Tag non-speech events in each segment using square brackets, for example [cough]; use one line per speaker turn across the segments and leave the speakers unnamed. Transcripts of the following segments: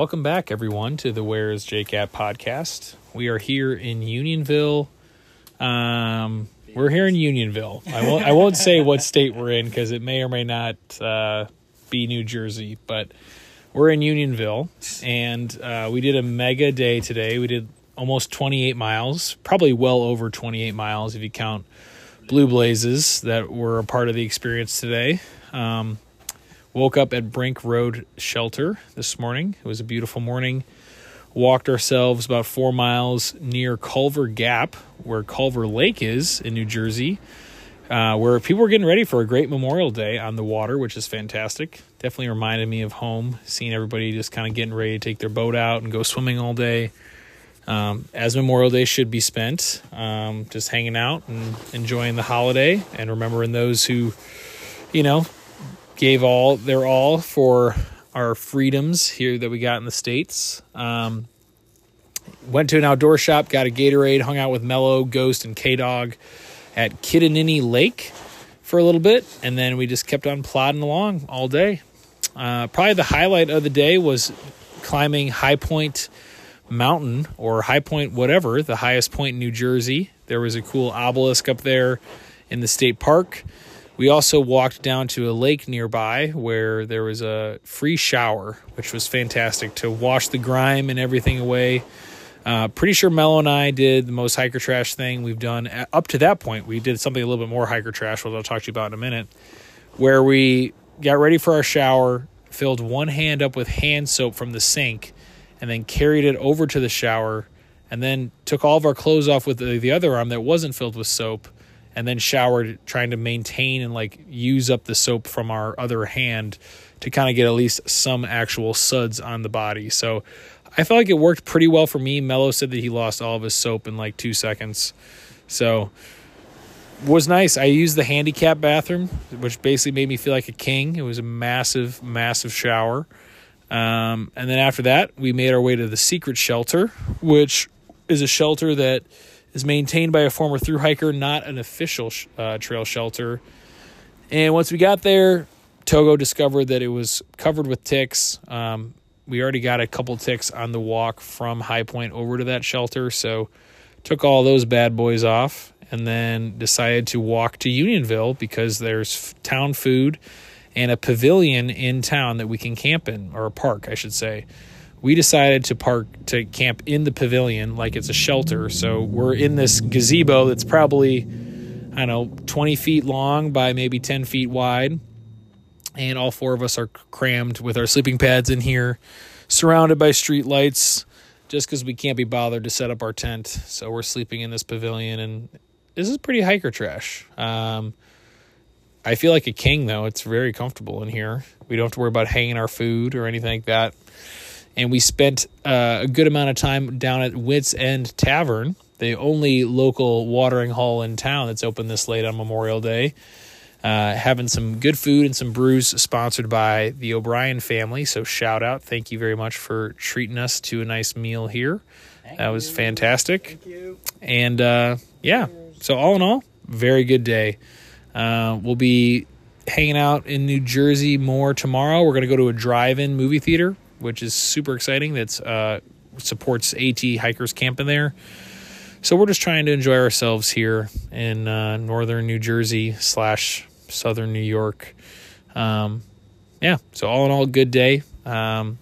Welcome back, everyone, to the Where is JCat podcast. We are here in Unionville. Um, we're here in Unionville. I won't. I won't say what state we're in because it may or may not uh, be New Jersey, but we're in Unionville, and uh, we did a mega day today. We did almost 28 miles, probably well over 28 miles if you count Blue Blazes that were a part of the experience today. Um, woke up at Brink Road Shelter this morning. It was a beautiful morning. Walked ourselves about four miles near Culver Gap, where Culver Lake is in New Jersey, uh, where people were getting ready for a great Memorial Day on the water, which is fantastic. Definitely reminded me of home, seeing everybody just kind of getting ready to take their boat out and go swimming all day. Um, as Memorial Day should be spent, um, just hanging out and enjoying the holiday and remembering those who, you know, gave all their all for our freedoms here that we got in the states. Um, went to an outdoor shop, got a Gatorade, hung out with Mellow, Ghost, and K Dog at Kittatinny Lake for a little bit, and then we just kept on plodding along all day. Uh, probably the highlight of the day was climbing High Point Mountain or High Point, whatever, the highest point in New Jersey. There was a cool obelisk up there in the state park. We also walked down to a lake nearby where there was a free shower, which was fantastic to wash the grime and everything away. Uh, pretty sure Mello and I did the most hiker trash thing we've done up to that point. We did something a little bit more hiker trash, which I'll talk to you about in a minute, where we got ready for our shower, filled one hand up with hand soap from the sink, and then carried it over to the shower, and then took all of our clothes off with the, the other arm that wasn't filled with soap and then showered trying to maintain and like use up the soap from our other hand to kind of get at least some actual suds on the body. So I felt like it worked pretty well for me. Mello said that he lost all of his soap in like two seconds. So was nice. I used the handicap bathroom, which basically made me feel like a king. It was a massive, massive shower. Um, and then after that, we made our way to the secret shelter, which is a shelter that is maintained by a former through hiker, not an official uh, trail shelter. And once we got there, Togo discovered that it was covered with ticks. Um, we already got a couple ticks on the walk from High Point over to that shelter, so took all those bad boys off and then decided to walk to Unionville because there's town food and a pavilion in town that we can camp in, or a park, I should say we decided to park to camp in the pavilion like it's a shelter. So we're in this gazebo that's probably, I don't know, 20 feet long by maybe 10 feet wide. And all four of us are crammed with our sleeping pads in here, surrounded by street lights, just because we can't be bothered to set up our tent. So we're sleeping in this pavilion, and this is pretty hiker trash. Um, I feel like a king, though. It's very comfortable in here. We don't have to worry about hanging our food or anything like that and we spent uh, a good amount of time down at Wits End Tavern, the only local watering hole in town that's open this late on Memorial Day. Uh, having some good food and some brews sponsored by the O'Brien family. So shout out, thank you very much for treating us to a nice meal here. Thank that was you. fantastic. And uh, yeah, so all in all, very good day. Uh, we'll be hanging out in New Jersey more tomorrow. We're going to go to a drive-in movie theater which is super exciting. That's uh, supports AT hikers camping there. So we're just trying to enjoy ourselves here in uh, northern New Jersey slash southern New York. Um, yeah, so all in all, good day. Um,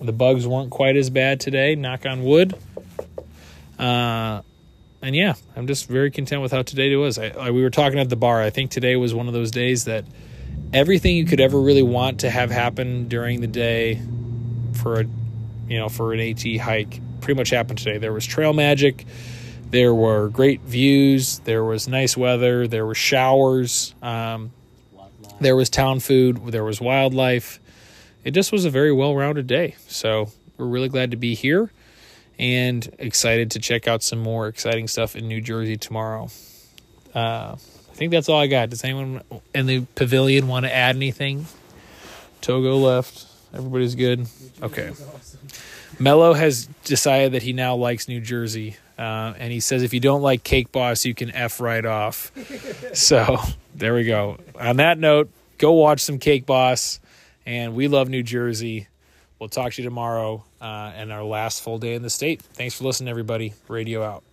the bugs weren't quite as bad today, knock on wood. Uh, and yeah, I'm just very content with how today it was. I, I, we were talking at the bar. I think today was one of those days that everything you could ever really want to have happen during the day for a you know for an AT hike pretty much happened today. There was trail magic, there were great views, there was nice weather, there were showers, um, there was town food, there was wildlife. It just was a very well-rounded day. So we're really glad to be here and excited to check out some more exciting stuff in New Jersey tomorrow. Uh, I think that's all I got. Does anyone in the pavilion want to add anything? Togo left. Everybody's good. Okay. Mello has decided that he now likes New Jersey, uh, and he says if you don't like Cake Boss, you can f right off. [laughs] so there we go. On that note, go watch some Cake Boss, and we love New Jersey. We'll talk to you tomorrow uh, and our last full day in the state. Thanks for listening, everybody. Radio out.